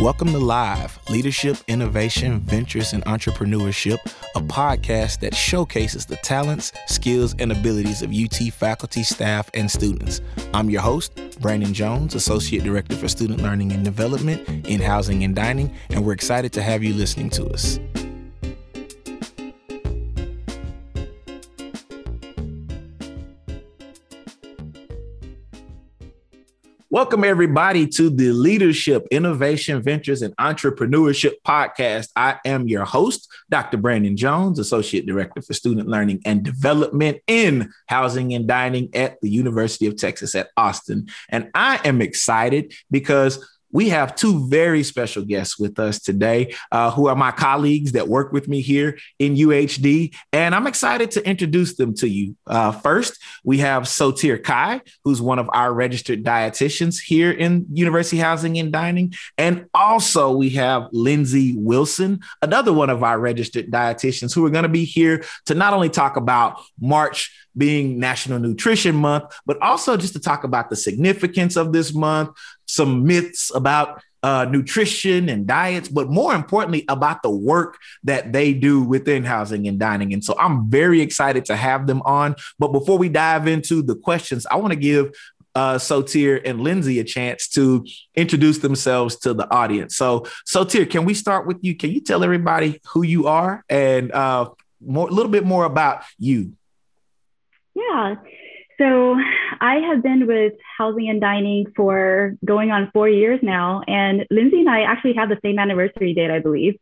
Welcome to Live Leadership, Innovation, Ventures, and Entrepreneurship, a podcast that showcases the talents, skills, and abilities of UT faculty, staff, and students. I'm your host, Brandon Jones, Associate Director for Student Learning and Development in Housing and Dining, and we're excited to have you listening to us. Welcome, everybody, to the Leadership, Innovation, Ventures, and Entrepreneurship podcast. I am your host, Dr. Brandon Jones, Associate Director for Student Learning and Development in Housing and Dining at the University of Texas at Austin. And I am excited because we have two very special guests with us today, uh, who are my colleagues that work with me here in UHD. And I'm excited to introduce them to you. Uh, first, we have Sotir Kai, who's one of our registered dietitians here in University Housing and Dining. And also, we have Lindsay Wilson, another one of our registered dietitians, who are going to be here to not only talk about March being National Nutrition Month, but also just to talk about the significance of this month, some myths about uh, nutrition and diets, but more importantly, about the work that they do within housing and dining. And so I'm very excited to have them on. But before we dive into the questions, I want to give uh, Sotir and Lindsay a chance to introduce themselves to the audience. So, Sotir, can we start with you? Can you tell everybody who you are and uh, a little bit more about you? Yeah. So I have been with housing and dining for going on four years now. And Lindsay and I actually have the same anniversary date, I believe.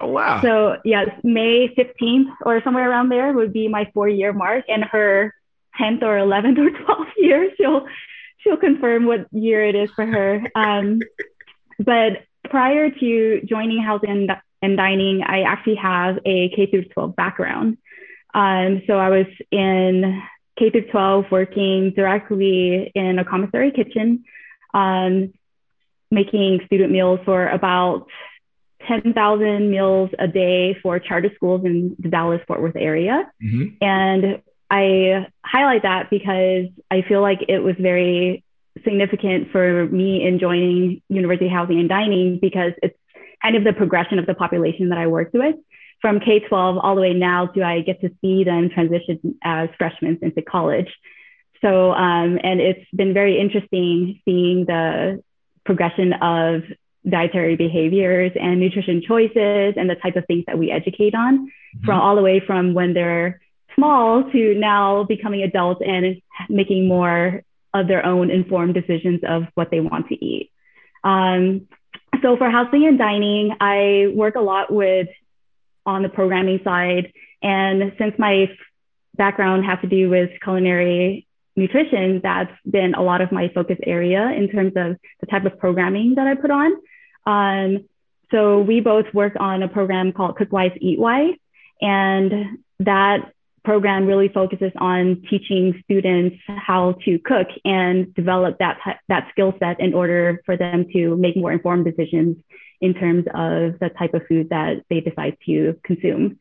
Oh, wow. So, yes, May 15th or somewhere around there would be my four year mark. And her 10th or 11th or 12th year, she'll, she'll confirm what year it is for her. Um, but prior to joining housing and dining, I actually have a K through 12 background. Um, so I was in K through 12 working directly in a commissary kitchen, um, making student meals for about 10,000 meals a day for charter schools in the Dallas Fort Worth area. Mm-hmm. And I highlight that because I feel like it was very significant for me in joining University Housing and Dining because it's kind of the progression of the population that I worked with from K 12 all the way now do I get to see them transition as freshmen into college. So, um, and it's been very interesting seeing the progression of dietary behaviors and nutrition choices and the type of things that we educate on mm-hmm. from all the way from when they're small to now becoming adults and making more of their own informed decisions of what they want to eat. Um, so for housing and dining, I work a lot with on the programming side. And since my background has to do with culinary nutrition, that's been a lot of my focus area in terms of the type of programming that I put on. Um, so we both work on a program called Cook Wise, Eat Wise, and that program really focuses on teaching students how to cook and develop that that skill set in order for them to make more informed decisions in terms of the type of food that they decide to consume.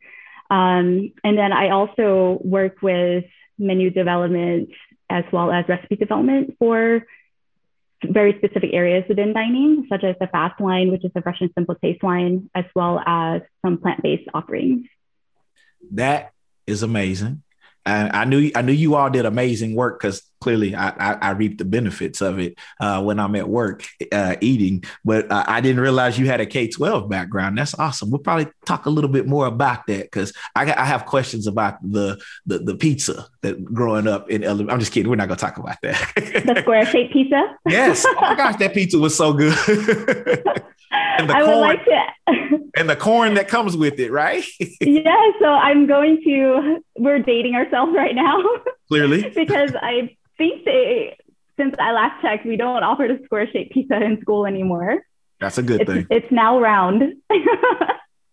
Um, and then I also work with menu development as well as recipe development for very specific areas within dining, such as the fast line, which is the fresh and simple taste line, as well as some plant-based offerings. That is amazing. I knew I knew you all did amazing work because clearly I, I, I reaped the benefits of it uh, when I'm at work uh, eating. But uh, I didn't realize you had a K twelve background. That's awesome. We'll probably talk a little bit more about that because I, I have questions about the, the the pizza that growing up in. I'm just kidding. We're not gonna talk about that. the square shaped pizza. yes. Oh my gosh, that pizza was so good. and the I corn, would like to. and the corn that comes with it, right? yeah. So I'm going to. We're dating ourselves right now. Clearly, because I think they, since I last checked, we don't offer the square shaped pizza in school anymore. That's a good it's, thing. It's now round.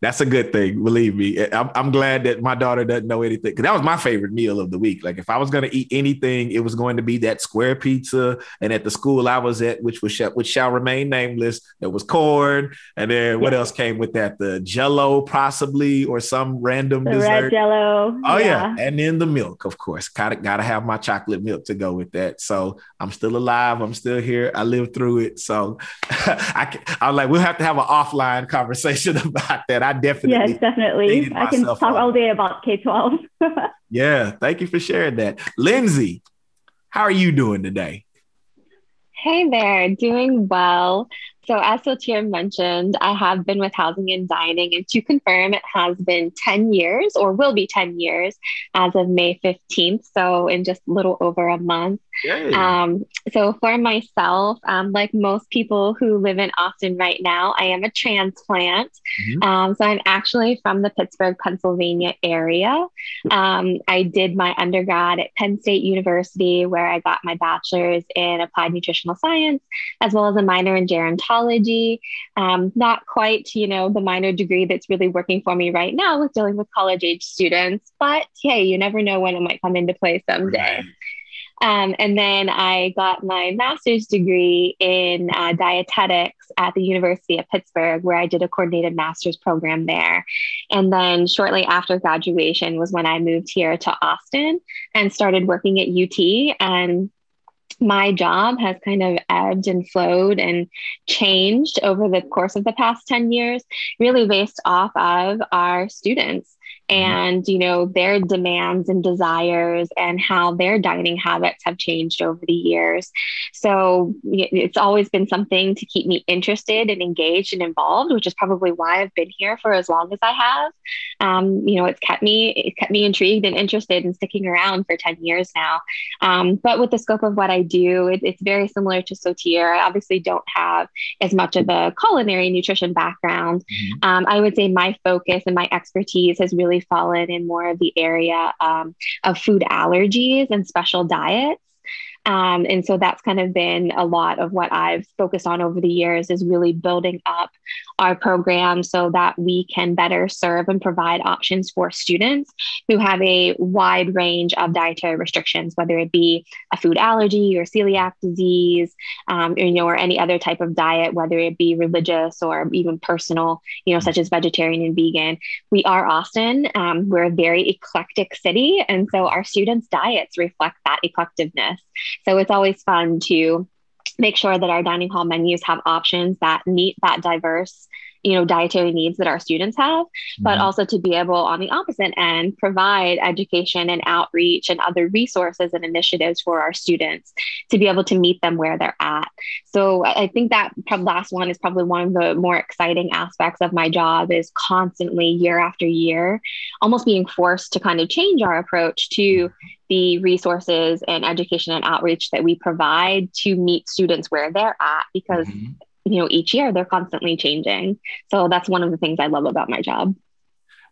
That's a good thing. Believe me. I'm, I'm glad that my daughter doesn't know anything because that was my favorite meal of the week. Like if I was going to eat anything, it was going to be that square pizza. And at the school I was at, which was which shall remain nameless, there was corn. And then what else came with that? The Jello, possibly, or some random the dessert. red Jello. Oh yeah. yeah. and then the milk, of course. Gotta gotta have my chocolate milk to go with that. So I'm still alive. I'm still here. I lived through it. So I, I was like, we'll have to have an offline conversation about that. I definitely. Yes, definitely. I can talk all day about K 12. yeah. Thank you for sharing that. Lindsay, how are you doing today? Hey there, doing well. So, as Sotir mentioned, I have been with Housing and Dining, and to confirm, it has been 10 years or will be 10 years as of May 15th. So, in just a little over a month. Um, so, for myself, um, like most people who live in Austin right now, I am a transplant. Mm-hmm. Um, so, I'm actually from the Pittsburgh, Pennsylvania area. Um, I did my undergrad at Penn State University, where I got my bachelor's in applied nutritional science, as well as a minor in gerontology. Um, not quite, you know, the minor degree that's really working for me right now with dealing with college age students. But hey, you never know when it might come into play someday. Right. Um, and then I got my master's degree in uh, dietetics at the University of Pittsburgh, where I did a coordinated master's program there. And then shortly after graduation was when I moved here to Austin and started working at UT. And my job has kind of ebbed and flowed and changed over the course of the past 10 years, really based off of our students. And you know their demands and desires and how their dining habits have changed over the years. So it's always been something to keep me interested and engaged and involved which is probably why i've been here for as long as i have. Um, you know it's kept me it kept me intrigued and interested in sticking around for 10 years now. Um, but with the scope of what i do it, it's very similar to sotir i obviously don't have as much of a culinary nutrition background. Mm-hmm. um, i would say my focus and my expertise has really really fallen in more of the area um, of food allergies and special diets. Um, and so that's kind of been a lot of what I've focused on over the years is really building up our program so that we can better serve and provide options for students who have a wide range of dietary restrictions, whether it be a food allergy or celiac disease, um, or, you know, or any other type of diet, whether it be religious or even personal, you know, such as vegetarian and vegan. We are Austin. Um, we're a very eclectic city, and so our students' diets reflect that eclectiveness. So it's always fun to make sure that our dining hall menus have options that meet that diverse you know dietary needs that our students have but mm-hmm. also to be able on the opposite end provide education and outreach and other resources and initiatives for our students to be able to meet them where they're at. So i think that last one is probably one of the more exciting aspects of my job is constantly year after year almost being forced to kind of change our approach to the resources and education and outreach that we provide to meet students where they're at because mm-hmm you know each year they're constantly changing so that's one of the things i love about my job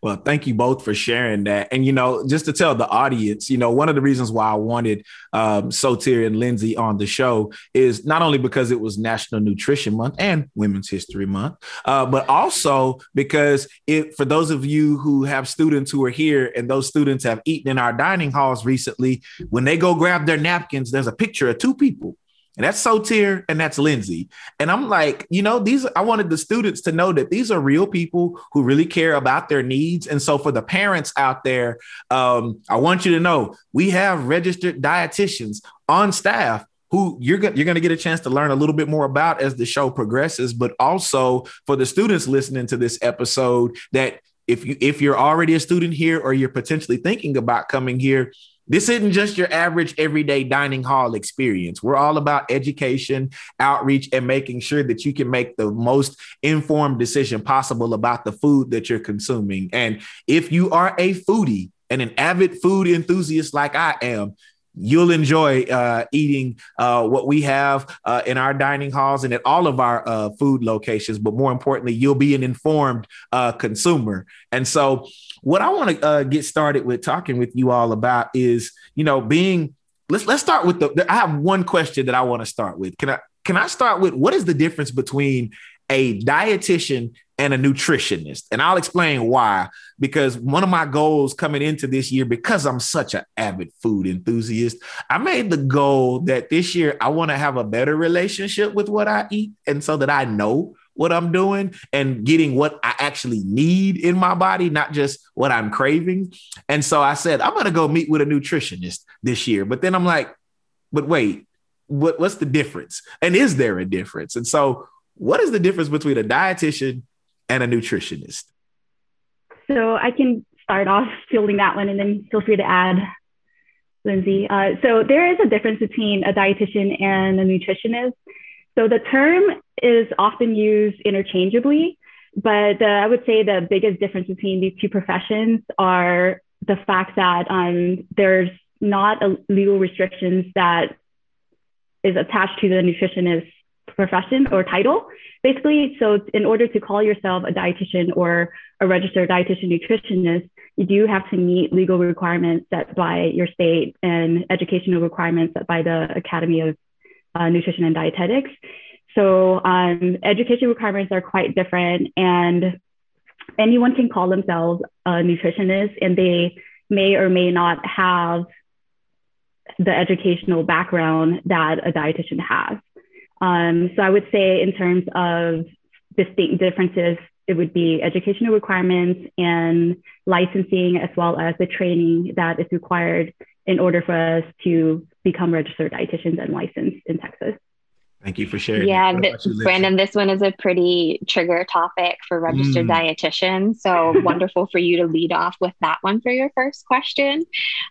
well, thank you both for sharing that. And, you know, just to tell the audience, you know, one of the reasons why I wanted um, Sotir and Lindsay on the show is not only because it was National Nutrition Month and Women's History Month, uh, but also because it, for those of you who have students who are here and those students have eaten in our dining halls recently, when they go grab their napkins, there's a picture of two people and that's Sotir and that's Lindsay. And I'm like, you know, these I wanted the students to know that these are real people who really care about their needs. And so for the parents out there, um, I want you to know we have registered dietitians on staff who you're going you're going to get a chance to learn a little bit more about as the show progresses, but also for the students listening to this episode that if you if you're already a student here or you're potentially thinking about coming here, this isn't just your average everyday dining hall experience. We're all about education, outreach, and making sure that you can make the most informed decision possible about the food that you're consuming. And if you are a foodie and an avid food enthusiast like I am, you'll enjoy uh, eating uh, what we have uh, in our dining halls and at all of our uh, food locations. But more importantly, you'll be an informed uh, consumer. And so, what I want to uh, get started with talking with you all about is, you know, being. Let's let's start with the. I have one question that I want to start with. Can I can I start with what is the difference between a dietitian and a nutritionist. And I'll explain why. Because one of my goals coming into this year, because I'm such an avid food enthusiast, I made the goal that this year I want to have a better relationship with what I eat. And so that I know what I'm doing and getting what I actually need in my body, not just what I'm craving. And so I said, I'm going to go meet with a nutritionist this year. But then I'm like, but wait, what, what's the difference? And is there a difference? And so, what is the difference between a dietitian and a nutritionist? So I can start off fielding that one and then feel free to add, Lindsay. Uh, so there is a difference between a dietitian and a nutritionist. So the term is often used interchangeably, but uh, I would say the biggest difference between these two professions are the fact that um, there's not a legal restrictions that is attached to the nutritionist profession or title. Basically, so in order to call yourself a dietitian or a registered dietitian nutritionist, you do have to meet legal requirements set by your state and educational requirements set by the Academy of uh, Nutrition and Dietetics. So um, education requirements are quite different, and anyone can call themselves a nutritionist, and they may or may not have the educational background that a dietitian has. Um, so I would say in terms of distinct differences, it would be educational requirements and licensing, as well as the training that is required in order for us to become registered dietitians and licensed in Texas. Thank you for sharing. Yeah, Brandon, this one is a pretty trigger topic for registered mm. dietitians. So wonderful for you to lead off with that one for your first question.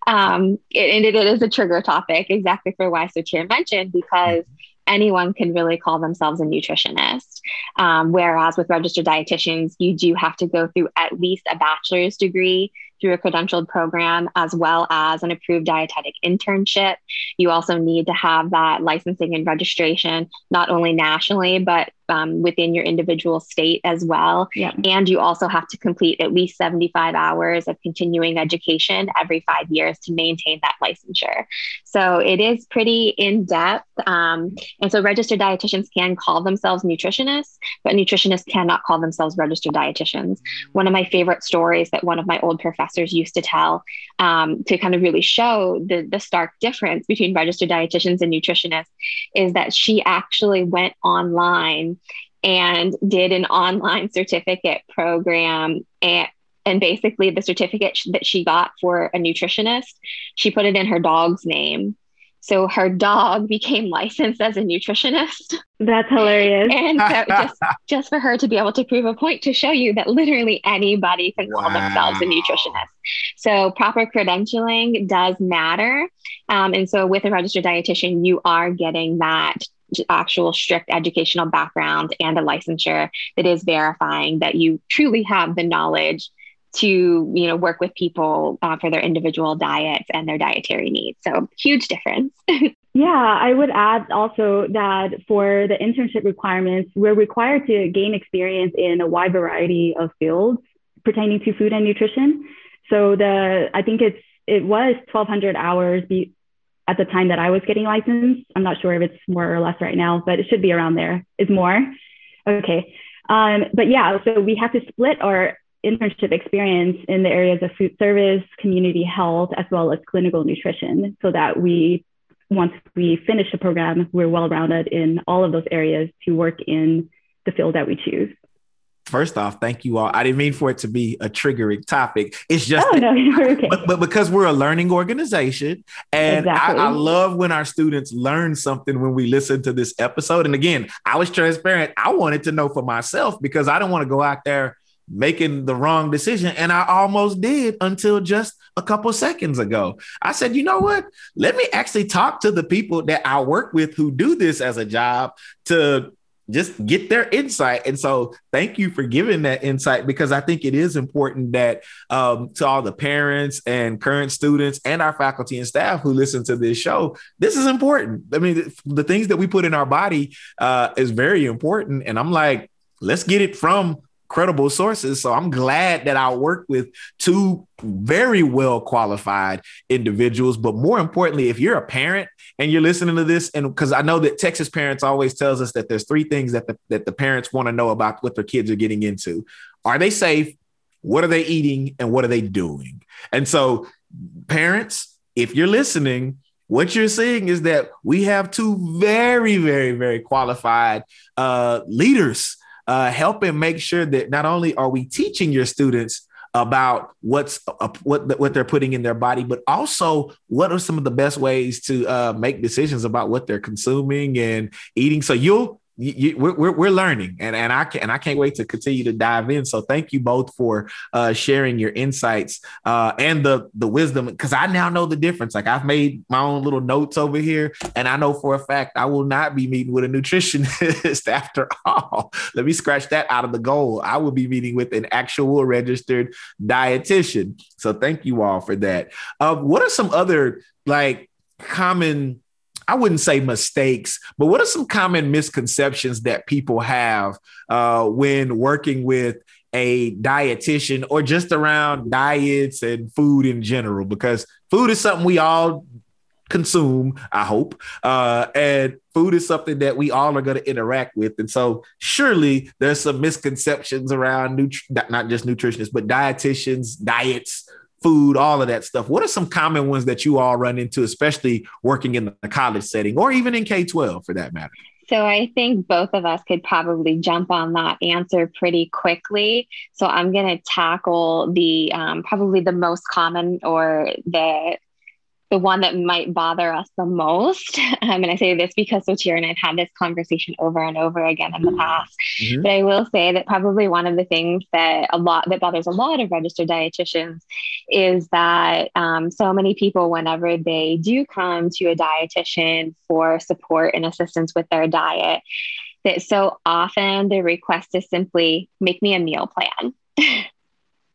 Um, and it, it is a trigger topic, exactly for why Sotir mentioned, because anyone can really call themselves a nutritionist. Um, whereas with registered dietitians, you do have to go through at least a bachelor's degree through a credentialed program as well as an approved dietetic internship. You also need to have that licensing and registration, not only nationally, but um, within your individual state as well. Yeah. And you also have to complete at least 75 hours of continuing education every five years to maintain that licensure. So it is pretty in depth. Um, and so registered dietitians can call themselves nutritionists, but nutritionists cannot call themselves registered dietitians. One of my favorite stories that one of my old professors used to tell um, to kind of really show the, the stark difference between registered dietitians and nutritionists is that she actually went online and did an online certificate program and and basically the certificate that she got for a nutritionist she put it in her dog's name so her dog became licensed as a nutritionist. That's hilarious. And so just just for her to be able to prove a point to show you that literally anybody can wow. call themselves a nutritionist. So proper credentialing does matter. Um, and so with a registered dietitian you are getting that actual strict educational background and a licensure that is verifying that you truly have the knowledge to you know work with people uh, for their individual diets and their dietary needs so huge difference yeah i would add also that for the internship requirements we're required to gain experience in a wide variety of fields pertaining to food and nutrition so the i think it's it was 1200 hours be, at the time that I was getting licensed. I'm not sure if it's more or less right now, but it should be around there. Is more okay. Um, but yeah, so we have to split our internship experience in the areas of food service, community health, as well as clinical nutrition, so that we, once we finish the program, we're well rounded in all of those areas to work in the field that we choose first off, thank you all. I didn't mean for it to be a triggering topic. It's just, oh, no, okay. but, but, because we're a learning organization, and exactly. I, I, love when our students learn something when we listen to this episode. And again, I was transparent. I wanted to know for myself because I don't want to go out there making the wrong decision. And I almost did until just a couple seconds ago. I said, you know what? Let me actually talk to the people that I work with who do this as a job to just get their insight. And so, thank you for giving that insight because I think it is important that um, to all the parents and current students and our faculty and staff who listen to this show, this is important. I mean, the, things that we put in our body uh, is very important. And I'm like, let's get it from credible sources. So I'm glad that I work with two very well qualified individuals. But more importantly, if you're a parent and you're listening to this, and because I know that Texas parents always tells us that there's three things that the, that the parents want to know about what their kids are getting into. Are they safe? What are they eating? And what are they doing? And so, parents, if you're listening, what you're seeing is that we have two very, very, very qualified uh, leaders uh, helping make sure that not only are we teaching your students about what's uh, what what they're putting in their body, but also what are some of the best ways to uh, make decisions about what they're consuming and eating. So you'll you, you, we're, we're learning and, and I can, and I can't wait to continue to dive in. So thank you both for uh, sharing your insights uh, and the, the wisdom. Cause I now know the difference. Like I've made my own little notes over here and I know for a fact I will not be meeting with a nutritionist after all. Let me scratch that out of the goal. I will be meeting with an actual registered dietitian. So thank you all for that. Uh, what are some other like common I wouldn't say mistakes, but what are some common misconceptions that people have uh, when working with a dietitian or just around diets and food in general? Because food is something we all consume, I hope. Uh, and food is something that we all are going to interact with. And so, surely there's some misconceptions around nut- not just nutritionists, but dietitians, diets, food, all of that stuff. What are some common ones that you all run into, especially working in the college setting or even in K 12 for that matter? So I think both of us could probably jump on that answer pretty quickly. So I'm going to tackle the um, probably the most common or the the one that might bother us the most. Um, and I say this because Sotir and I've had this conversation over and over again in the mm-hmm. past. Mm-hmm. But I will say that probably one of the things that a lot that bothers a lot of registered dietitians is that um, so many people, whenever they do come to a dietitian for support and assistance with their diet, that so often the request is simply make me a meal plan.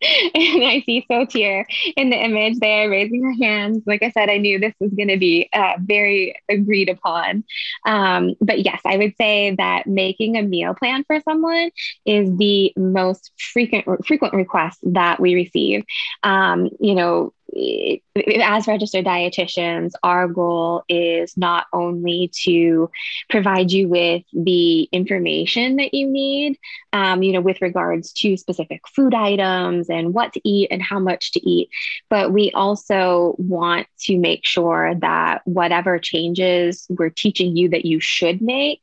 and I see Sotir in the image there raising her hands. Like I said, I knew this was going to be uh, very agreed upon. Um, but yes, I would say that making a meal plan for someone is the most frequent frequent request that we receive. Um, you know, as registered dietitians, our goal is not only to provide you with the information that you need, um, you know, with regards to specific food items and what to eat and how much to eat, but we also want to make sure that whatever changes we're teaching you that you should make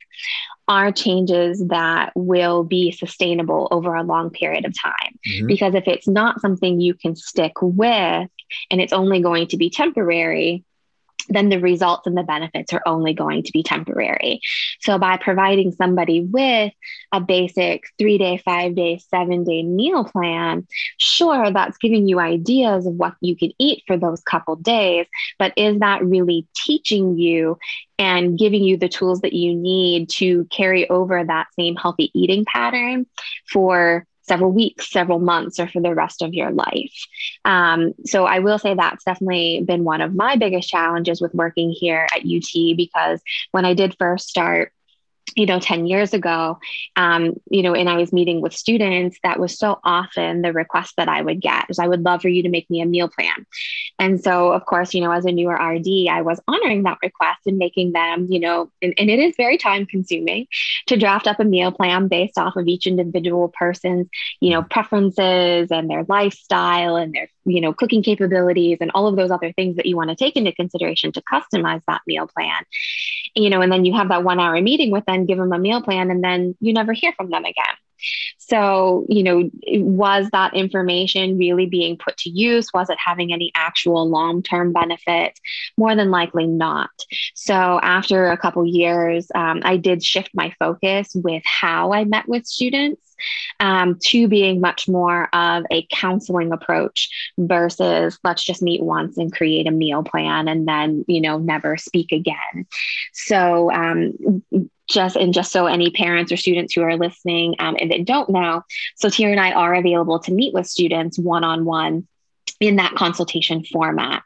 are changes that will be sustainable over a long period of time. Mm-hmm. Because if it's not something you can stick with and it's only going to be temporary, then the results and the benefits are only going to be temporary. So, by providing somebody with a basic three day, five day, seven day meal plan, sure, that's giving you ideas of what you can eat for those couple days, but is that really teaching you and giving you the tools that you need to carry over that same healthy eating pattern for several weeks, several months, or for the rest of your life. Um, so I will say that's definitely been one of my biggest challenges with working here at UT because when I did first start you know 10 years ago um, you know and i was meeting with students that was so often the request that i would get is i would love for you to make me a meal plan. And so of course you know as a newer rd i was honoring that request and making them you know and, and it is very time consuming to draft up a meal plan based off of each individual person's you know preferences and their lifestyle and their you know cooking capabilities and all of those other things that you want to take into consideration to customize that meal plan you know and then you have that one hour meeting with them give them a meal plan and then you never hear from them again so, you know, was that information really being put to use? Was it having any actual long term benefit? More than likely not. So, after a couple years, um, I did shift my focus with how I met with students um, to being much more of a counseling approach versus let's just meet once and create a meal plan and then, you know, never speak again. So, um, just and just so any parents or students who are listening um, and that don't know, Sotir and I are available to meet with students one on one in that consultation format.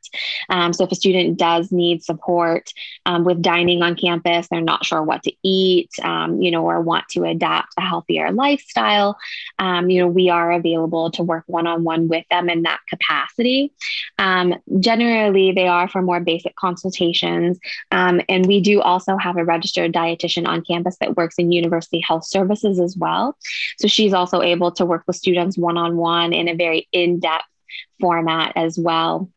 Um, so, if a student does need support um, with dining on campus, they're not sure what to eat, um, you know, or want to adapt a healthier lifestyle, um, you know, we are available to work one on one with them in that capacity. Um, generally, they are for more basic consultations, um, and we do also have a registered dietitian on campus that works in university health services as well. So, she's also able to work with students one on one in a very in depth format as well.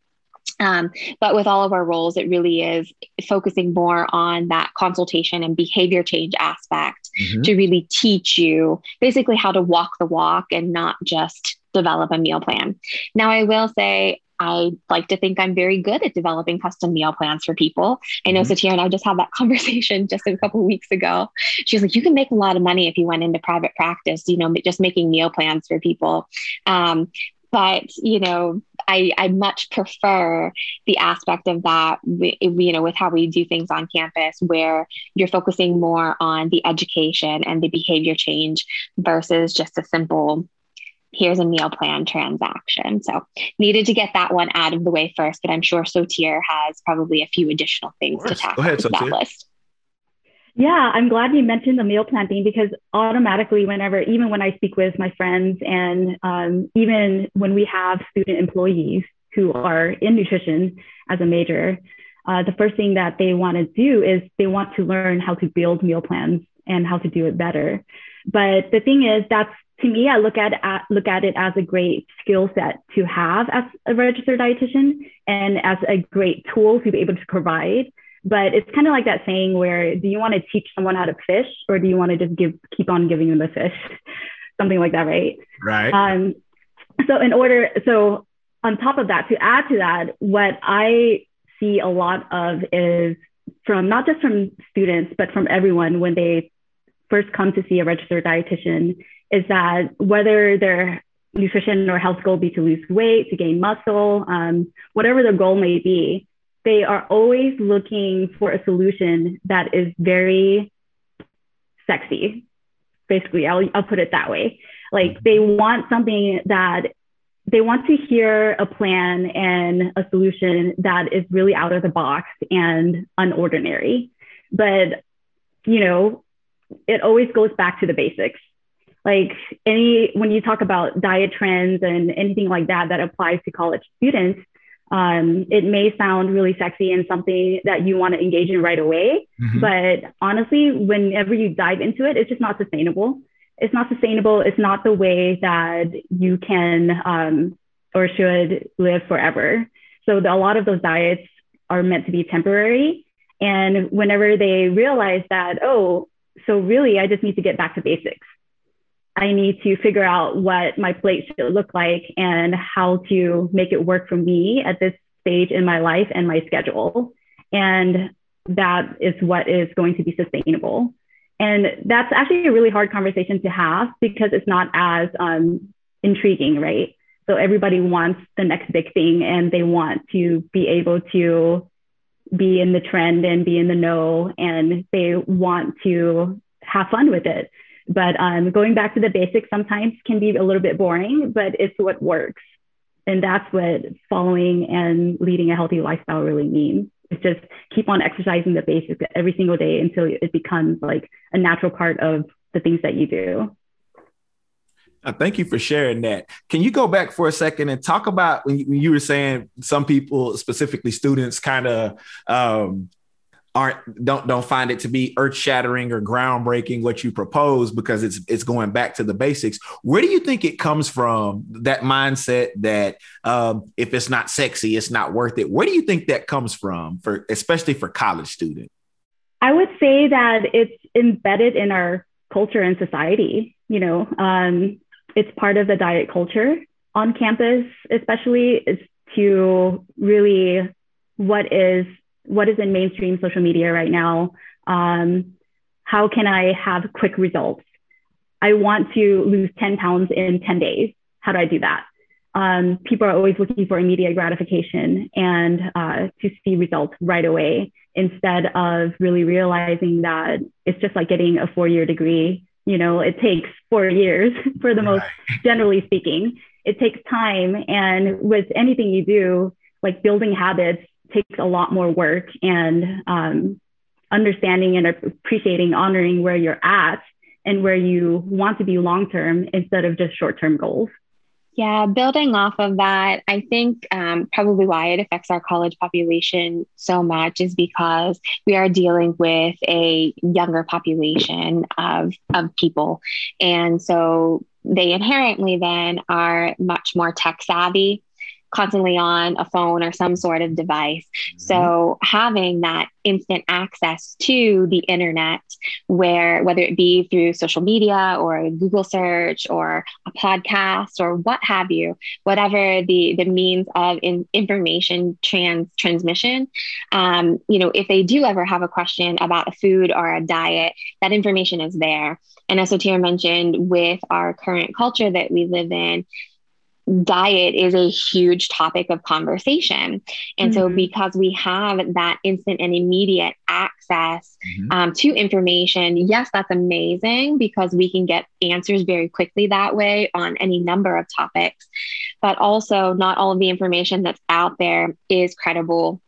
Um, but with all of our roles, it really is focusing more on that consultation and behavior change aspect mm-hmm. to really teach you basically how to walk the walk and not just develop a meal plan. Now, I will say, I like to think I'm very good at developing custom meal plans for people. I know mm-hmm. Sotir and I just had that conversation just a couple weeks ago. She's like, you can make a lot of money if you went into private practice, you know, just making meal plans for people. Um, but you know I, I much prefer the aspect of that you know with how we do things on campus where you're focusing more on the education and the behavior change versus just a simple here's a meal plan transaction. So needed to get that one out of the way first but i'm sure sotir has probably a few additional things to tackle on that list yeah, I'm glad you mentioned the meal planning because automatically, whenever, even when I speak with my friends, and um, even when we have student employees who are in nutrition as a major, uh, the first thing that they want to do is they want to learn how to build meal plans and how to do it better. But the thing is, that's to me, I look at, at look at it as a great skill set to have as a registered dietitian and as a great tool to be able to provide but it's kind of like that saying where do you want to teach someone how to fish or do you want to just give keep on giving them the fish? Something like that, right? Right. Um, so in order, so on top of that, to add to that, what I see a lot of is from not just from students, but from everyone when they first come to see a registered dietitian is that whether their nutrition or health goal be to lose weight, to gain muscle, um, whatever the goal may be, they are always looking for a solution that is very sexy. Basically, I'll, I'll put it that way. Like they want something that they want to hear a plan and a solution that is really out of the box and unordinary. But, you know, it always goes back to the basics. Like any, when you talk about diet trends and anything like that that applies to college students, um, it may sound really sexy and something that you want to engage in right away. Mm-hmm. But honestly, whenever you dive into it, it's just not sustainable. It's not sustainable. It's not the way that you can um, or should live forever. So the, a lot of those diets are meant to be temporary. And whenever they realize that, oh, so really, I just need to get back to basics. I need to figure out what my plate should look like and how to make it work for me at this stage in my life and my schedule. And that is what is going to be sustainable. And that's actually a really hard conversation to have because it's not as um, intriguing, right? So everybody wants the next big thing and they want to be able to be in the trend and be in the know and they want to have fun with it. But um, going back to the basics sometimes can be a little bit boring, but it's what works. And that's what following and leading a healthy lifestyle really means. It's just keep on exercising the basics every single day until it becomes like a natural part of the things that you do. Uh, thank you for sharing that. Can you go back for a second and talk about when you, when you were saying some people, specifically students, kind of um, aren't don't don't find it to be earth shattering or groundbreaking what you propose because it's it's going back to the basics. Where do you think it comes from that mindset that um, if it's not sexy, it's not worth it? Where do you think that comes from for especially for college students? I would say that it's embedded in our culture and society. You know, um, it's part of the diet culture on campus, especially is to really what is what is in mainstream social media right now? Um, how can I have quick results? I want to lose 10 pounds in 10 days. How do I do that? Um, people are always looking for immediate gratification and uh, to see results right away instead of really realizing that it's just like getting a four year degree. You know, it takes four years for the right. most, generally speaking. it takes time. And with anything you do, like building habits takes a lot more work and um, understanding and appreciating, honoring where you're at and where you want to be long term instead of just short term goals. Yeah, building off of that, I think um, probably why it affects our college population so much is because we are dealing with a younger population of, of people. And so they inherently then are much more tech savvy constantly on a phone or some sort of device. Mm-hmm. So having that instant access to the internet, where whether it be through social media or Google search or a podcast or what have you, whatever the the means of in, information trans transmission, um, you know, if they do ever have a question about a food or a diet, that information is there. And as Sotir mentioned, with our current culture that we live in, diet is a huge topic of conversation. And mm-hmm. so, because we have that instant and immediate access mm-hmm. um, to information, yes, that's amazing because we can get answers very quickly that way on any number of topics. But also, not all of the information that's out there is credible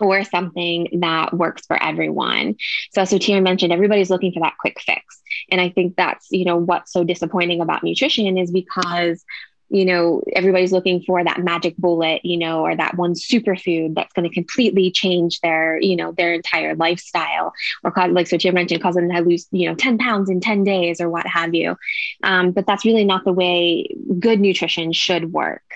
or something that works for everyone. So, Sotir mentioned everybody's looking for that quick fix. And I think that's, you know, what's so disappointing about nutrition is because you know, everybody's looking for that magic bullet, you know, or that one superfood that's going to completely change their, you know, their entire lifestyle or cause, like, so you mentioned, cause them to lose, you know, 10 pounds in 10 days or what have you. Um, but that's really not the way good nutrition should work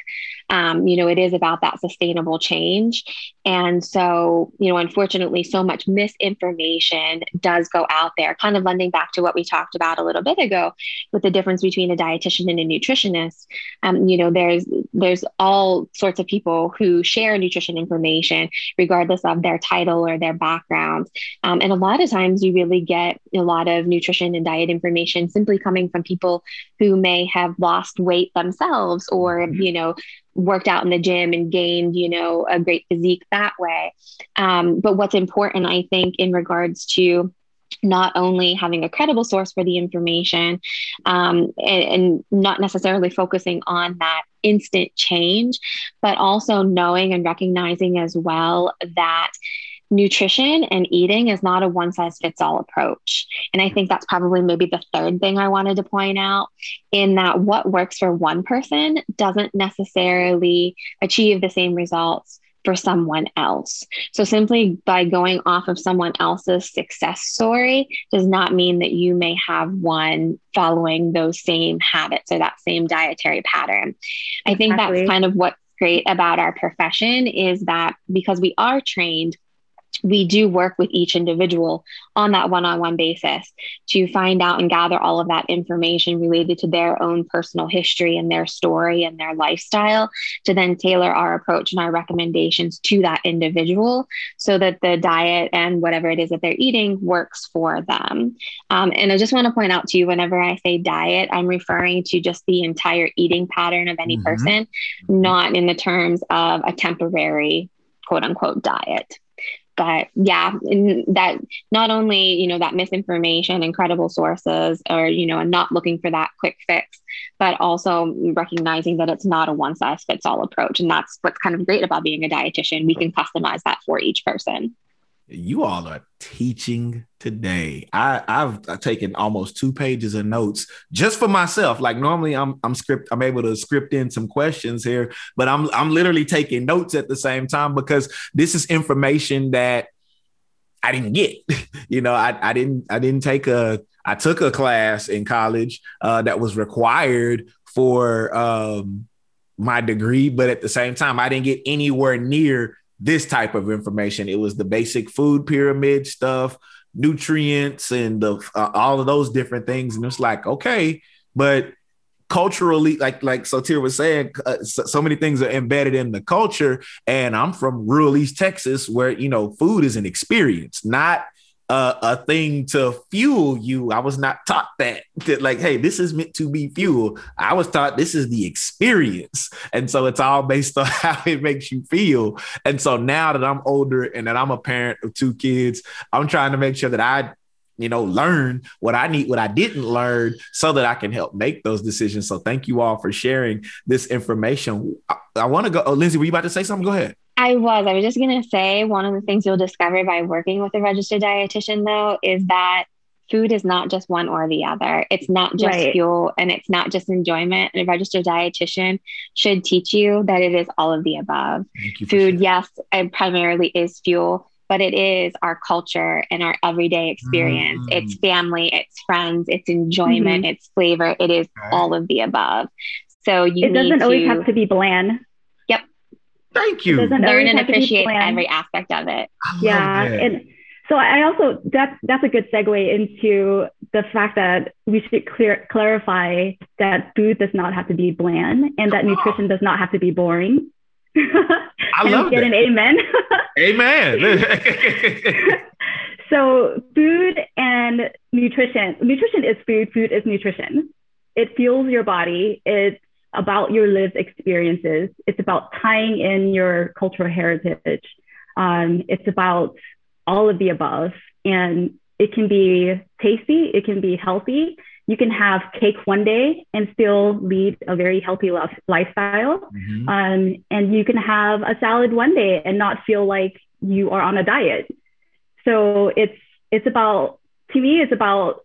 um, you know, it is about that sustainable change. And so, you know, unfortunately, so much misinformation does go out there, kind of lending back to what we talked about a little bit ago with the difference between a dietitian and a nutritionist. Um, you know, there's there's all sorts of people who share nutrition information, regardless of their title or their background. Um, and a lot of times you really get a lot of nutrition and diet information simply coming from people who may have lost weight themselves or, mm-hmm. you know, worked out in the gym and gained, you know, a great physique that way. Um, but what's important, I think, in regards to not only having a credible source for the information um, and, and, not necessarily focusing on that instant change, but also knowing and recognizing as well that nutrition and eating is not a one size fits all approach. And I think that's probably maybe the third thing I wanted to point out in that what works for one person doesn't necessarily achieve the same results for someone else. So simply by going off of someone else's success story does not mean that you may have one following those same habits or that same dietary pattern. I think that's kind of what's great about our profession is that because we are trained we do work with each individual on that one on one basis to find out and gather all of that information related to their own personal history and their story and their lifestyle to then tailor our approach and our recommendations to that individual so that the diet and whatever it is that they're eating works for them. Um, and I just want to point out to you whenever I say diet, I'm referring to just the entire eating pattern of any mm-hmm. person, not in the terms of a temporary quote unquote diet but yeah that not only you know that misinformation incredible sources or you know and not looking for that quick fix but also recognizing that it's not a one size fits all approach and that's what's kind of great about being a dietitian. We can customize that for each person you all are teaching today. I, I've taken almost two pages of notes just for myself. Like normally I'm I'm script, I'm able to script in some questions here, but I'm I'm literally taking notes at the same time because this is information that I didn't get. you know, I, I didn't I didn't take a I took a class in college uh, that was required for um, my degree, but at the same time, I didn't get anywhere near this type of information. It was the basic food pyramid stuff, nutrients, and the uh, all of those different things. And it's like, okay, but culturally, like like Sotir was saying, uh, so, so, many things are embedded in the culture. And I'm from rural East Texas, where you know food is an experience, not a, a thing to fuel you. I was not taught that, that, like, hey, this is meant to be fuel. I was taught this is the experience. And so it's all based on how it makes you feel. And so now that I'm older and that I'm a parent of two kids, I'm trying to make sure that I you know, learn what I need, what I didn't learn, so that I can help make those decisions. So thank you all for sharing this information. I, I want to go. Oh, Lindsay, were you about to say something? Go ahead. I was. I was just going to say one of the things you'll discover by working with a registered dietitian, though, is that food is not just one or the other. It's not just right. fuel and it's not just enjoyment. And a registered dietitian should teach you that it is all of the above. Food, yes, it primarily is fuel, but it is our culture and our everyday experience. Mm. It's family, it's friends, it's enjoyment, mm-hmm. it's flavor. It is okay. all of the above. So you it doesn't always have to be bland. Yep. Thank you. Learn and appreciate every aspect of it. Yeah. And so I also that's that's a good segue into the fact that we should clear clarify that food does not have to be bland and that nutrition does not have to be boring. I love get that. an amen. amen. so food and nutrition. Nutrition is food, food is nutrition. It fuels your body. It's about your lived experiences. It's about tying in your cultural heritage. Um, it's about all of the above. And it can be tasty, it can be healthy. You can have cake one day and still lead a very healthy lifestyle. Mm-hmm. Um, and you can have a salad one day and not feel like you are on a diet. So it's it's about to me it's about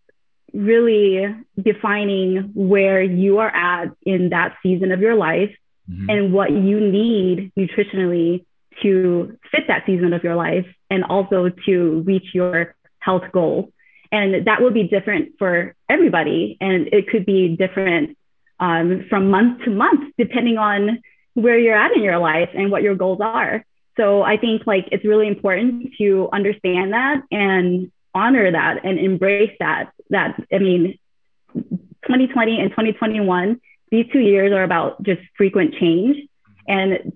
really defining where you are at in that season of your life mm-hmm. and what you need nutritionally to fit that season of your life and also to reach your health goal. And that will be different for everybody. And it could be different um, from month to month, depending on where you're at in your life and what your goals are. So I think like it's really important to understand that and honor that and embrace that. That I mean, 2020 and 2021, these two years are about just frequent change. And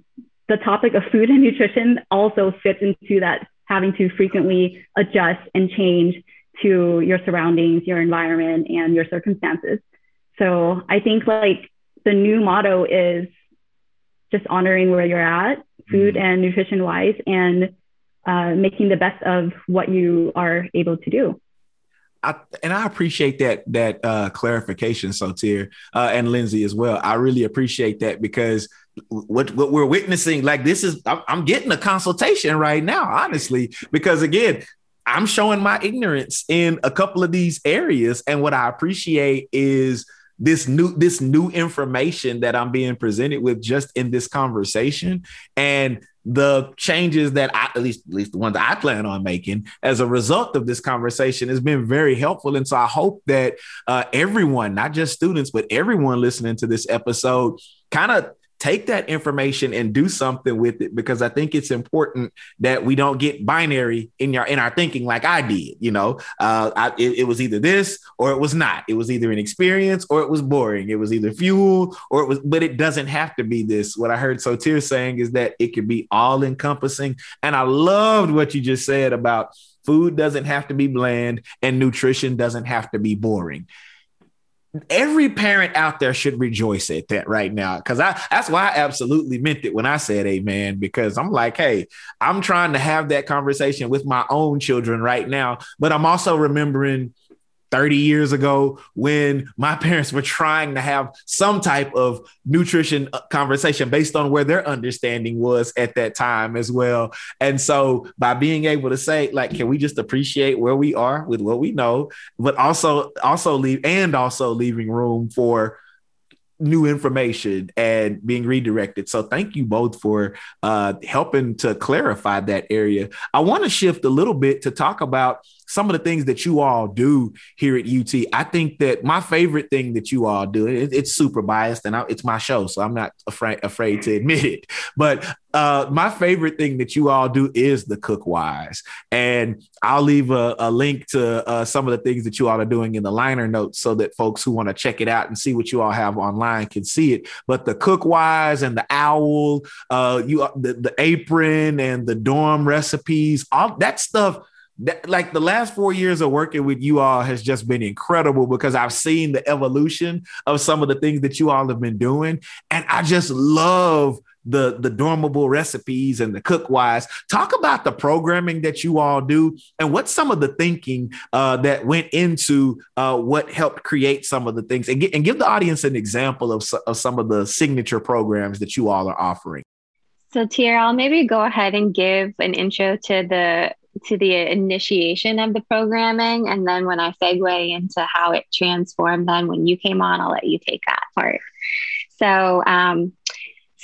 the topic of food and nutrition also fits into that having to frequently adjust and change to your surroundings, your environment, and your circumstances. So I think like the new motto is just honoring where you're at, food mm-hmm. and nutrition wise, and uh, making the best of what you are able to do. I, and I appreciate that that uh, clarification, Sotir, uh, and Lindsay as well. I really appreciate that because what what we're witnessing, like this is, I'm getting a consultation right now, honestly, because again, I'm showing my ignorance in a couple of these areas, and what I appreciate is this new this new information that I'm being presented with just in this conversation, and the changes that I, at least at least the ones I plan on making as a result of this conversation has been very helpful. And so I hope that uh, everyone, not just students, but everyone listening to this episode, kind of take that information and do something with it because I think it's important that we don't get binary in your in our thinking like I did. You know, uh, I, it, it, was either this or it was not. It was either an experience or it was boring. It was either fuel or it was, but it doesn't have to be this. What I heard Sotir saying is that it could be all encompassing, and I loved what you just said about food doesn't have to be bland and nutrition doesn't have to be boring every parent out there should rejoice at that right now. Because i that's why i absolutely meant it when i said amen because i'm like hey i'm trying to have that conversation with my own children right now but i'm also remembering 30 years ago when my parents were trying to have some type of nutrition uh, conversation based on where their understanding was at that time as well. And so by being able to say like can we just appreciate where we are with what we know but also also leave and also leaving room for new information and being redirected. So thank you both for uh, helping to clarify that area. I want to shift a little bit to talk about some of the things that you all do here at UT. I think that my favorite thing that you all do, it, it's super biased and I, it's my show, so I'm not afraid afraid to admit it. But uh, my favorite thing that you all do is the cookwise, and I'll leave a, a link to uh, some of the things that you all are doing in the liner notes so that folks who want to check it out and see what you all have online can see it. But the cookwise and the owl, uh, you the, the apron and the dorm recipes, all that stuff that, like the last four years of working with you all has just been incredible because I've seen the evolution of some of the things that you all have been doing. And I just love the the dormable recipes and the Cookwise. Talk about the programming that you all do and what's some of the thinking uh, that went into uh, what helped create some of the things and, get, and give the audience an example of, of some of the signature programs that you all are offering. Sotir, I'll maybe go ahead and give an intro to the to the initiation of the programming, and then when I segue into how it transformed, then when you came on, I'll let you take that part. So um,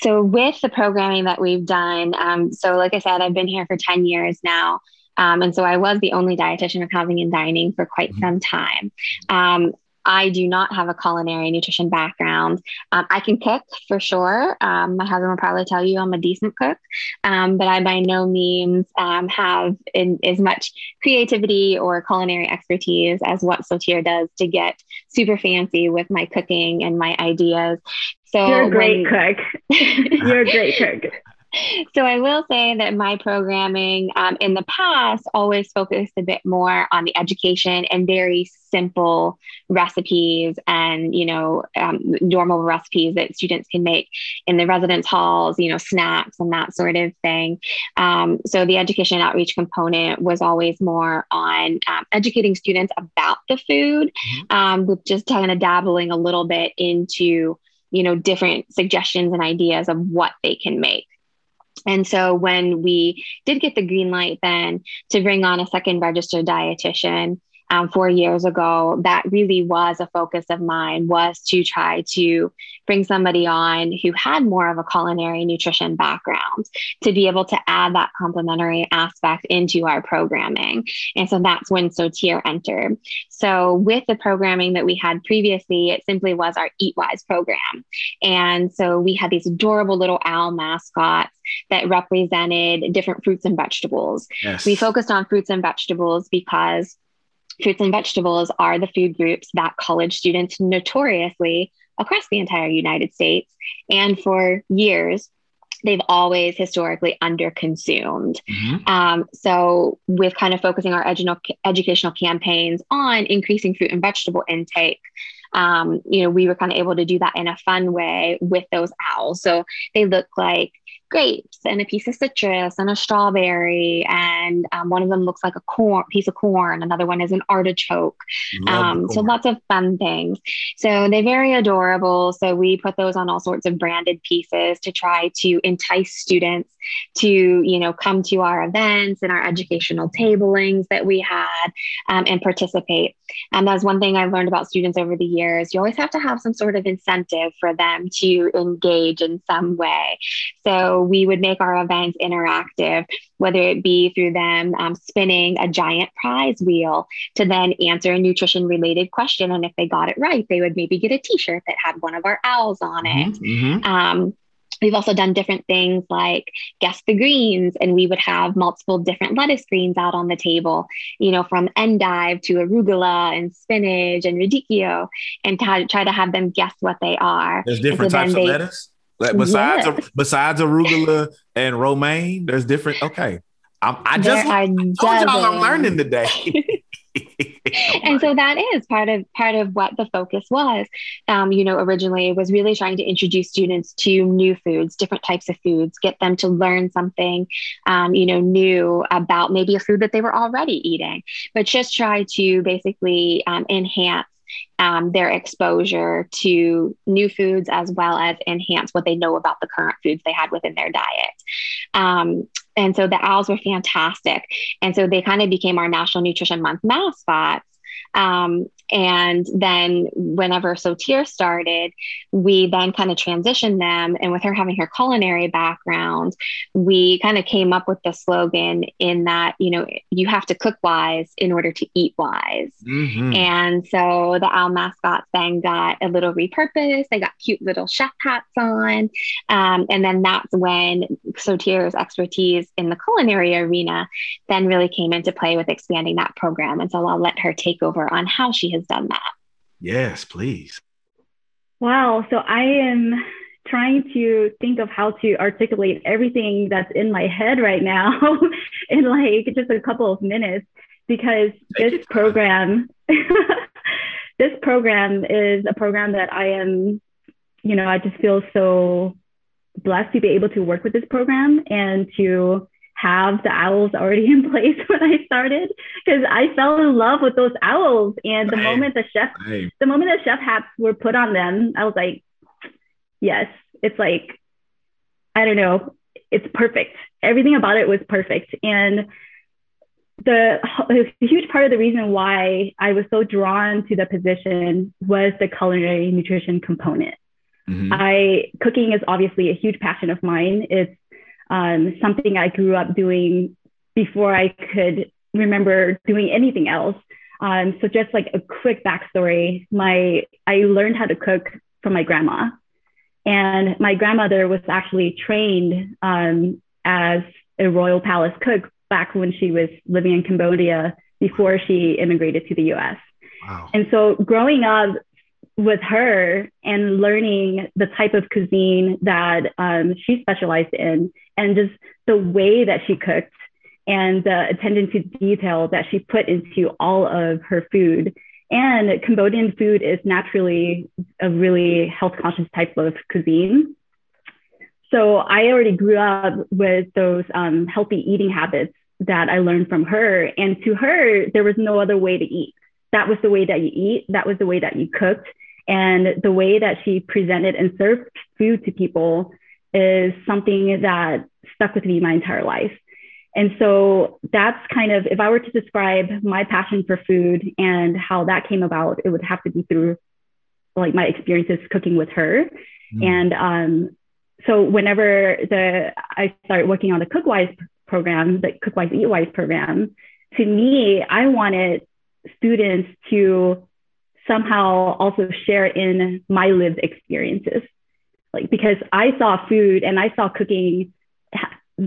so with the programming that we've done, um, so like I said, I've been here for 10 years now. Um, and so I was the only dietitian of housing and dining for quite mm-hmm. some time. Um, I do not have a culinary nutrition background. Um, I can cook for sure. Um, my husband will probably tell you I'm a decent cook, um, but I by no means um, have in, as much creativity or culinary expertise as what Sotir does to get super fancy with my cooking and my ideas. So you're a great when, cook. you're a great cook. So I will say that my programming um, in the past always focused a bit more on the education and very simple recipes and you know um, normal recipes that students can make in the residence halls you know snacks and that sort of thing um, so the education outreach component was always more on um, educating students about the food mm-hmm. Um, with just kind of dabbling a little bit into you know different suggestions and ideas of what they can make and so when we did get the green light then to bring on a second registered dietitian um, four years ago, that really was a focus of mine was to try to bring somebody on who had more of a culinary nutrition background to be able to add that complementary aspect into our programming. And so that's when Sotir entered. So with the programming that we had previously, it simply was our Eat Wise program. And so we had these adorable little owl mascots that represented different fruits and vegetables. Yes. We focused on fruits and vegetables because fruits and vegetables are the food groups that college students notoriously across the entire United States and for years they've always historically underconsumed. Mm-hmm. Um, so, with kind of focusing our edu- educational campaigns on increasing fruit and vegetable intake, um, you know, we were kind of able to do that in a fun way with those owls. So they look like grapes and a piece of citrus and a strawberry and um, one of them looks like a corn piece of corn another one is an artichoke. Um, so lots of fun things. So they're very adorable. So we put those on all sorts of branded pieces to try to entice students to you know come to our events and our educational tablings that we had um, and participate. And that's one thing i've learned about students over the years. You always have to have some sort of incentive for them to engage in some way. So we would make our events interactive whether it be through them um, spinning a giant prize wheel to then answer a nutrition related question and if they got it right they would maybe get a t-shirt that had one of our owls on it mm-hmm. mm-hmm. um, We've also done different things like guess the greens, and we would have multiple different lettuce greens out on the table, you know, from endive to arugula and spinach and radicchio, and try, try to have them guess what they are. There's different so types they, of lettuce? Like besides, besides arugula and romaine, there's different. Okay. I'm, I just I told y'all I'm learning today. and so that is part of part of what the focus was um, you know originally was really trying to introduce students to new foods different types of foods get them to learn something um, you know new about maybe a food that they were already eating but just try to basically um, enhance um, their exposure to new foods as well as enhance what they know about the current foods they had within their diet. Um, and so the owls were fantastic. And so they kind of became our National Nutrition Month mascots. Um, and then whenever Sotir started, we then kind of transitioned them. And with her having her culinary background, we kind of came up with the slogan in that, you know, you have to cook wise in order to eat wise. Mm-hmm. And so the owl mascots then got a little repurposed. They got cute little chef hats on. Um, and then that's when Sotir's expertise in the culinary arena then really came into play with expanding that program. And so I'll let her take over on how she has has done that. Yes, please. Wow. So I am trying to think of how to articulate everything that's in my head right now in like just a couple of minutes because this program this program is a program that I am, you know, I just feel so blessed to be able to work with this program and to have the owls already in place when I started because I fell in love with those owls. And the moment the chef, the moment the chef hats were put on them, I was like, yes, it's like, I don't know, it's perfect. Everything about it was perfect. And the huge part of the reason why I was so drawn to the position was the culinary nutrition component. Mm-hmm. I cooking is obviously a huge passion of mine. It's um, something I grew up doing before I could remember doing anything else. Um, so just like a quick backstory, my I learned how to cook from my grandma, and my grandmother was actually trained um, as a royal palace cook back when she was living in Cambodia before she immigrated to the US. Wow. And so growing up with her and learning the type of cuisine that um, she specialized in and just the way that she cooked and the attention to detail that she put into all of her food. And Cambodian food is naturally a really health conscious type of cuisine. So I already grew up with those um, healthy eating habits that I learned from her. And to her, there was no other way to eat. That was the way that you eat. That was the way that you cooked. And the way that she presented and served food to people is something that stuck with me my entire life. And so that's kind of, if I were to describe my passion for food and how that came about, it would have to be through like my experiences cooking with her. Mm. And um, so whenever the I started working on the Cookwise program, the Cookwise Eatwise program, to me, I wanted students to somehow also share in my lived experiences. Like, because I saw food and I saw cooking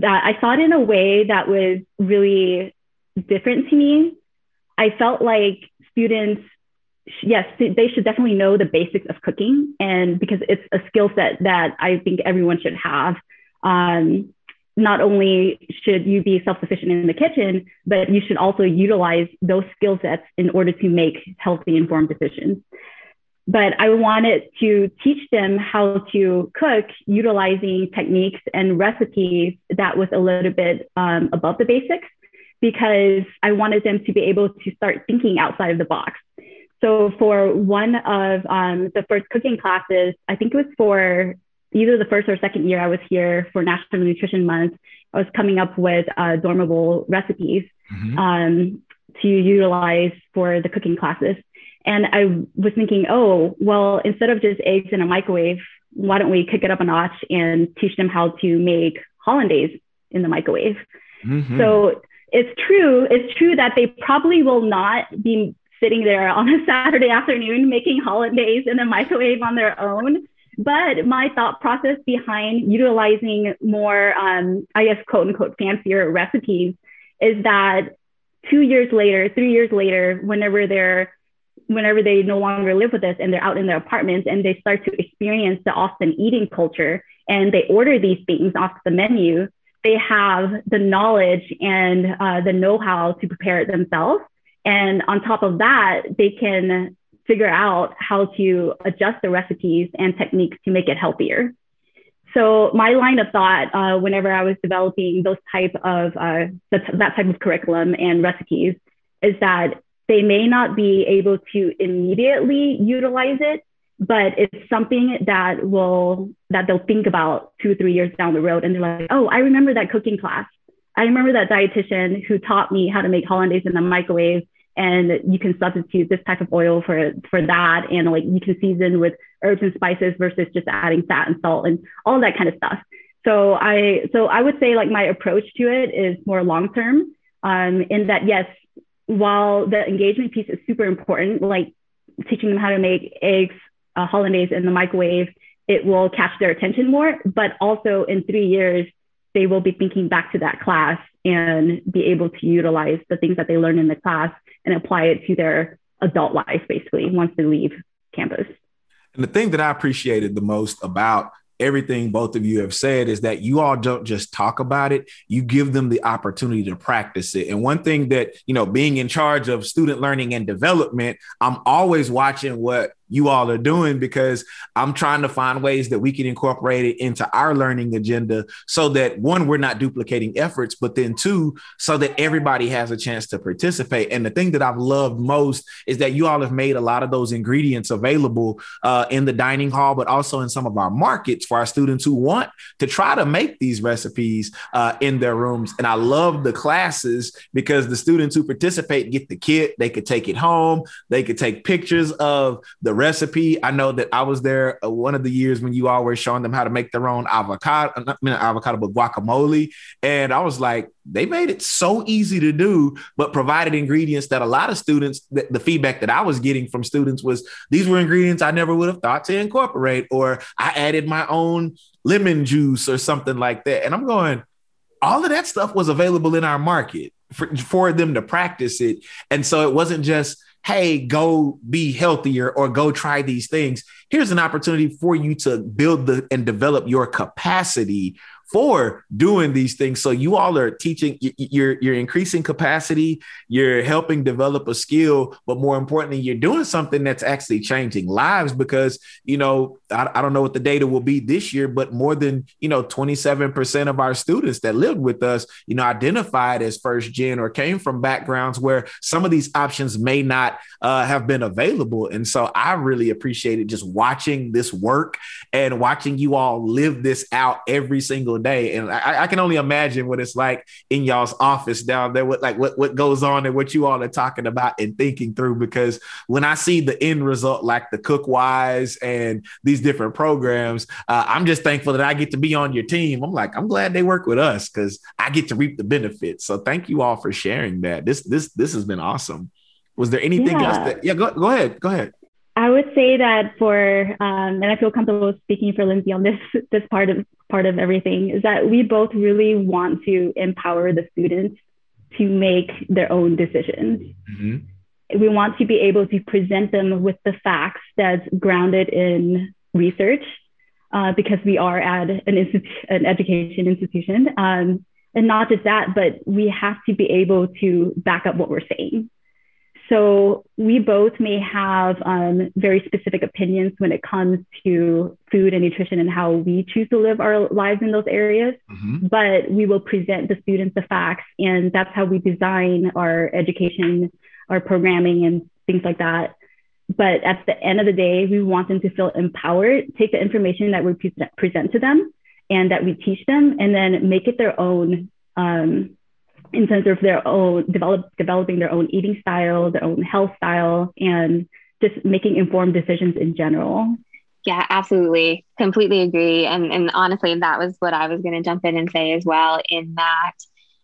that I saw it in a way that was really different to me. I felt like students, yes, they should definitely know the basics of cooking, and because it's a skill set that I think everyone should have. Um, not only should you be self-sufficient in the kitchen, but you should also utilize those skill sets in order to make healthy, informed decisions. But I wanted to teach them how to cook utilizing techniques and recipes that was a little bit um, above the basics because I wanted them to be able to start thinking outside of the box. So for one of um, the first cooking classes, I think it was for either the first or second year I was here for National Nutrition Month, I was coming up with uh, dormable recipes mm-hmm. um, to utilize for the cooking classes. And I was thinking, oh, well, instead of just eggs in a microwave, why don't we kick it up a notch and teach them how to make hollandaise in the microwave? Mm-hmm. So it's true. It's true that they probably will not be sitting there on a Saturday afternoon making hollandaise in the microwave on their own. But my thought process behind utilizing more, um, I guess, quote unquote, fancier recipes is that two years later, three years later, whenever they're whenever they no longer live with us and they're out in their apartments and they start to experience the Austin eating culture and they order these things off the menu, they have the knowledge and uh, the know-how to prepare it themselves. And on top of that, they can figure out how to adjust the recipes and techniques to make it healthier. So my line of thought, uh, whenever I was developing those type of uh, that type of curriculum and recipes, is that they may not be able to immediately utilize it, but it's something that will that they'll think about two or three years down the road, and they're like, oh, I remember that cooking class. I remember that dietitian who taught me how to make hollandaise in the microwave and you can substitute this type of oil for for that and like you can season with herbs and spices versus just adding fat and salt and all that kind of stuff so i so i would say like my approach to it is more long term um, in that yes while the engagement piece is super important like teaching them how to make eggs uh, hollandaise in the microwave it will catch their attention more but also in three years they will be thinking back to that class and be able to utilize the things that they learned in the class and apply it to their adult life basically once they leave campus. And the thing that I appreciated the most about everything both of you have said is that you all don't just talk about it, you give them the opportunity to practice it. And one thing that, you know, being in charge of student learning and development, I'm always watching what you all are doing because I'm trying to find ways that we can incorporate it into our learning agenda so that one, we're not duplicating efforts, but then two, so that everybody has a chance to participate. And the thing that I've loved most is that you all have made a lot of those ingredients available uh, in the dining hall, but also in some of our markets for our students who want to try to make these recipes uh, in their rooms. And I love the classes because the students who participate get the kit, they could take it home, they could take pictures of the recipe. I know that I was there uh, one of the years when you all were showing them how to make their own avocado, uh, not mean avocado, but guacamole. And I was like, they made it so easy to do, but provided ingredients that a lot of students, the, the feedback that I was getting from students was these were ingredients I never would have thought to incorporate, or I added my own lemon juice or something like that. And I'm going, all of that stuff was available in our market for, for them to practice it. And so it wasn't just, hey, go be healthier or go try these things. Here's an opportunity for you to build the and develop your capacity for doing these things. So you all are teaching, you're you're increasing capacity, you're helping develop a skill, but more importantly, you're doing something that's actually changing lives because you know I, I don't know what the data will be this year, but more than you know 27% of our students that lived with us, you know, identified as first gen or came from backgrounds where some of these options may not uh, have been available. And so I really appreciated just watching this work and watching you all live this out every single day. And I, I, can only imagine what it's like in y'all's office down there, what like what, what goes on and what you all are talking about and thinking through. Because when I see the end result, like the Cookwise and these different programs, uh, I'm just thankful that I get to be on your team. I'm like, I'm glad they work with us because I get to reap the benefits. So thank you all for sharing that. This this this has been awesome. Was there anything yeah. else that yeah, go, go ahead. Go ahead. I would say that for, um, and I feel comfortable speaking for Lindsay on this this part of part of everything is that we both really want to empower the students to make their own decisions. Mm-hmm. We want to be able to present them with the facts that's grounded in research, uh, because we are at an, institu- an education institution. Um, and not just that, but we have to be able to back up what we're saying. So we both may have um, very specific opinions when it comes to food and nutrition and how we choose to live our lives in those areas, mm-hmm. but we will present the students the facts, and that's how we design our education, our programming, and things like that. But at the end of the day, we want them to feel empowered, take the information that we present, present to them and that we teach them, and then make it their own. Um, in terms of their own develop, developing their own eating style, their own health style, and just making informed decisions in general. Yeah, absolutely. Completely agree. And and honestly, that was what I was going to jump in and say as well. In that,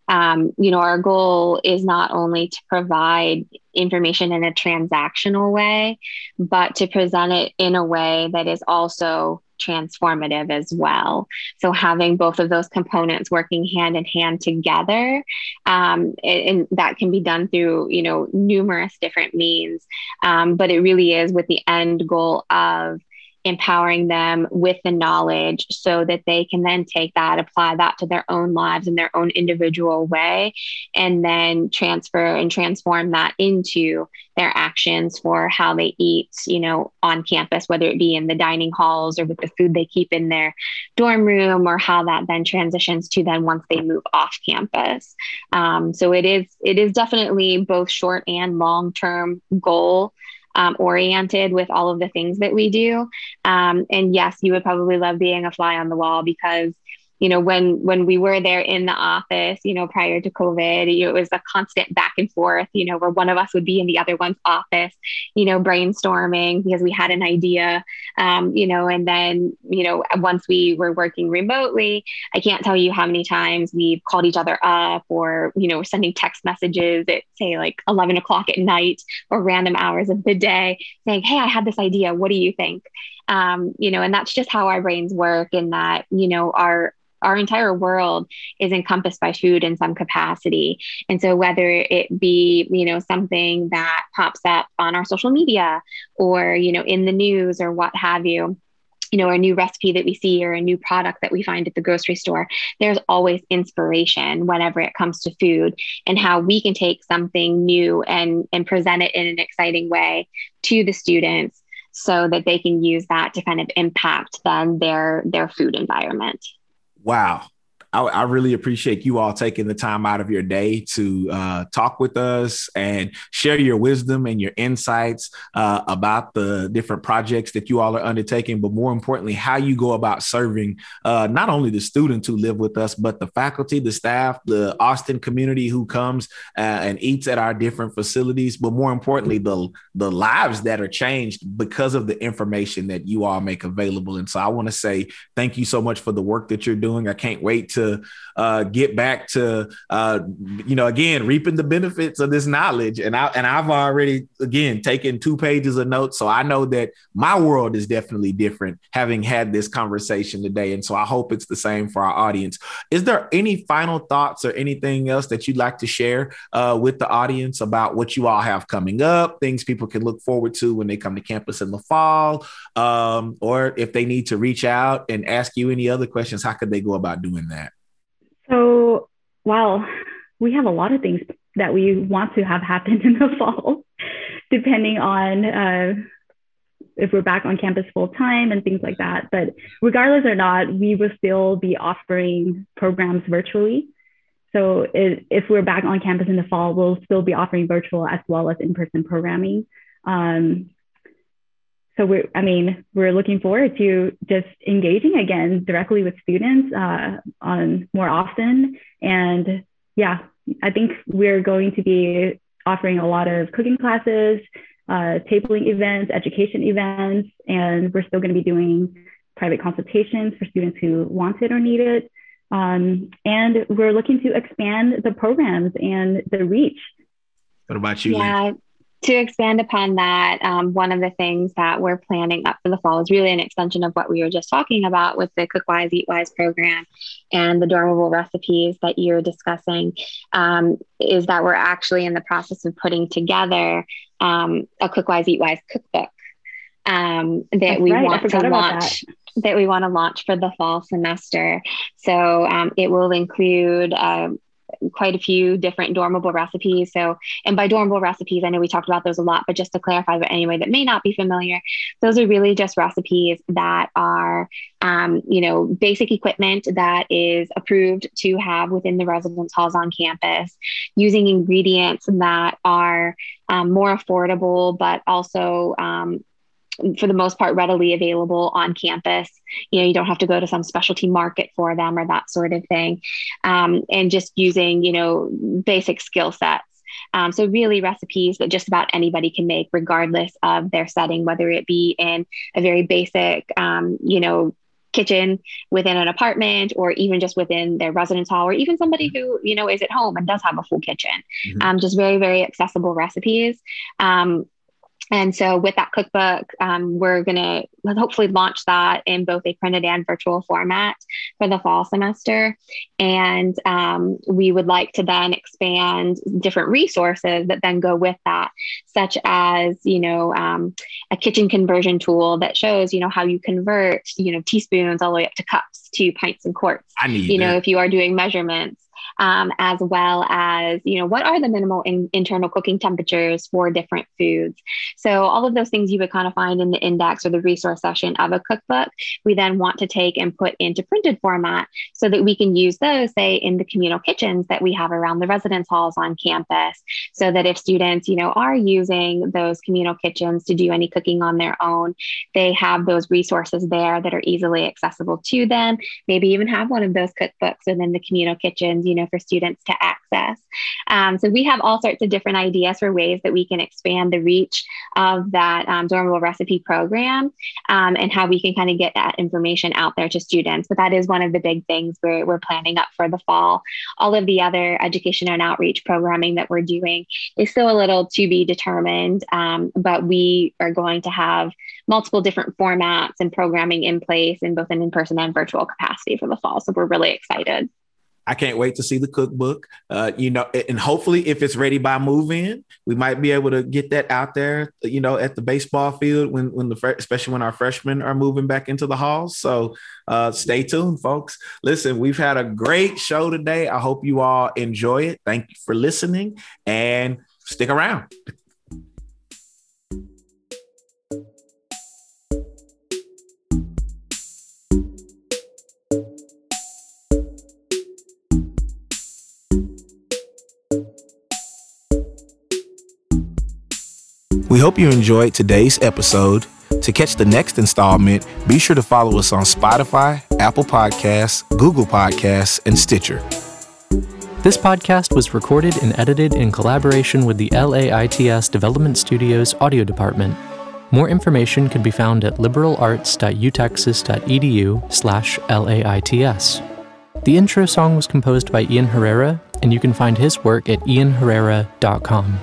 um, you know, our goal is not only to provide information in a transactional way, but to present it in a way that is also transformative as well. So having both of those components working hand in hand together, um, and, and, that can be done through you know numerous different means, um, but it really is with the end goal of empowering them with the knowledge so that they can then take that, apply that to their own lives in their own individual way, and then transfer and transform that into their actions for how they eat, you know, on campus, whether it be in the dining halls or with the food they keep in their dorm room, or how that then transitions to then once they move off campus. Um, so it is it is definitely both short and long term goal um, oriented with all of the things that we do. Um, and yes, you would probably love being a fly on the wall because you know when when we were there in the office you know prior to covid it was a constant back and forth you know where one of us would be in the other one's office you know brainstorming because we had an idea um, you know and then you know once we were working remotely i can't tell you how many times we've called each other up or you know we're sending text messages at say like 11 o'clock at night or random hours of the day saying hey i had this idea what do you think um, you know and that's just how our brains work and that you know our our entire world is encompassed by food in some capacity. And so whether it be, you know, something that pops up on our social media or, you know, in the news or what have you, you know, a new recipe that we see or a new product that we find at the grocery store, there's always inspiration whenever it comes to food and how we can take something new and, and present it in an exciting way to the students so that they can use that to kind of impact then their their food environment. Wow. I, I, really appreciate you all taking the time out of your day to uh, talk with us and share your wisdom and your insights uh, about the different projects that you all are undertaking, but more importantly, how you go about serving uh, not only the students who live with us, but the faculty, the staff, the Austin community who comes uh, and eats at our different facilities, but more importantly, the, the lives that are changed because of the information that you all make available. And so I want to say thank you so much for the work that you're doing. I can't wait to to uh, get back to uh, you know again reaping the benefits of this knowledge. And I and I've already again taken two pages of notes. So I know that my world is definitely different having had this conversation today. And so I hope it's the same for our audience. Is there any final thoughts or anything else that you'd like to share uh, with the audience about what you all have coming up things people can look forward to when they come to campus in the fall um, or if they need to reach out and ask you any other questions how could they go about doing that so, well, we have a lot of things that we want to have happen in the fall, depending on uh, if we're back on campus full time and things like that. But regardless or not, we will still be offering programs virtually. So it, if we're back on campus in the fall, we'll still be offering virtual as well as in-person programming. Um, so we're, I mean, we're looking forward to just engaging again directly with students uh, on more often. And yeah, I think we're going to be offering a lot of cooking classes, uh, tabling events, education events, and we're still going to be doing private consultations for students who want it or need it. Um, and we're looking to expand the programs and the reach. What about you? Yeah, to expand upon that, um, one of the things that we're planning up for the fall is really an extension of what we were just talking about with the Cookwise Eat Wise program and the dormable recipes that you're discussing. Um, is that we're actually in the process of putting together um, a Cookwise Eat Wise cookbook um, that That's we right. want to launch. That. that. we want to launch for the fall semester. So um, it will include um, quite a few different dormable recipes. So, and by dormable recipes, I know we talked about those a lot, but just to clarify for anyone that may not be familiar, those are really just recipes that are, um, you know, basic equipment that is approved to have within the residence halls on campus, using ingredients that are um, more affordable, but also um, for the most part readily available on campus. You know you don't have to go to some specialty market for them or that sort of thing. Um, and just using you know basic skill sets. Um, so really recipes that just about anybody can make regardless of their setting whether it be in a very basic um, you know kitchen within an apartment or even just within their residence hall or even somebody who you know is at home and does have a full kitchen. Mm-hmm. um, just very very accessible recipes. Um, and so, with that cookbook, um, we're going to hopefully launch that in both a printed and virtual format for the fall semester. And um, we would like to then expand different resources that then go with that, such as, you know, um, a kitchen conversion tool that shows, you know, how you convert, you know, teaspoons all the way up to cups to pints and quarts. I need you know, if you are doing measurements um, as well as, you know, what are the minimal in, internal cooking temperatures for different foods. So all of those things you would kind of find in the index or the resource section of a cookbook, we then want to take and put into printed format so that we can use those, say, in the communal kitchens that we have around the residence halls on campus. So that if students, you know, are using those communal kitchens to do any cooking on their own, they have those resources there that are easily accessible to them. Maybe even have one of those cookbooks within the communal kitchens, you know, for students to access. Um, so we have all sorts of different ideas for ways that we can expand the reach of that um, dormable recipe program um, and how we can kind of get that information out there to students. But that is one of the big things we're, we're planning up for the fall. All of the other education and outreach programming that we're doing is still a little to be determined, um, but we are going to have multiple different formats and programming in place in both an in-person and virtual capacity for the fall. So we're really excited. I can't wait to see the cookbook. Uh, you know, and hopefully, if it's ready by move in, we might be able to get that out there. You know, at the baseball field when when the especially when our freshmen are moving back into the halls. So uh, stay tuned, folks. Listen, we've had a great show today. I hope you all enjoy it. Thank you for listening and stick around. We hope you enjoyed today's episode. To catch the next installment, be sure to follow us on Spotify, Apple Podcasts, Google Podcasts, and Stitcher. This podcast was recorded and edited in collaboration with the LAITS Development Studios Audio Department. More information can be found at liberalarts.utexas.edu slash LAITS. The intro song was composed by Ian Herrera, and you can find his work at ianherrera.com.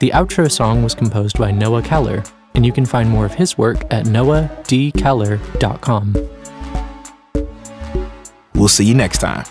The outro song was composed by Noah Keller, and you can find more of his work at noahdkeller.com. We'll see you next time.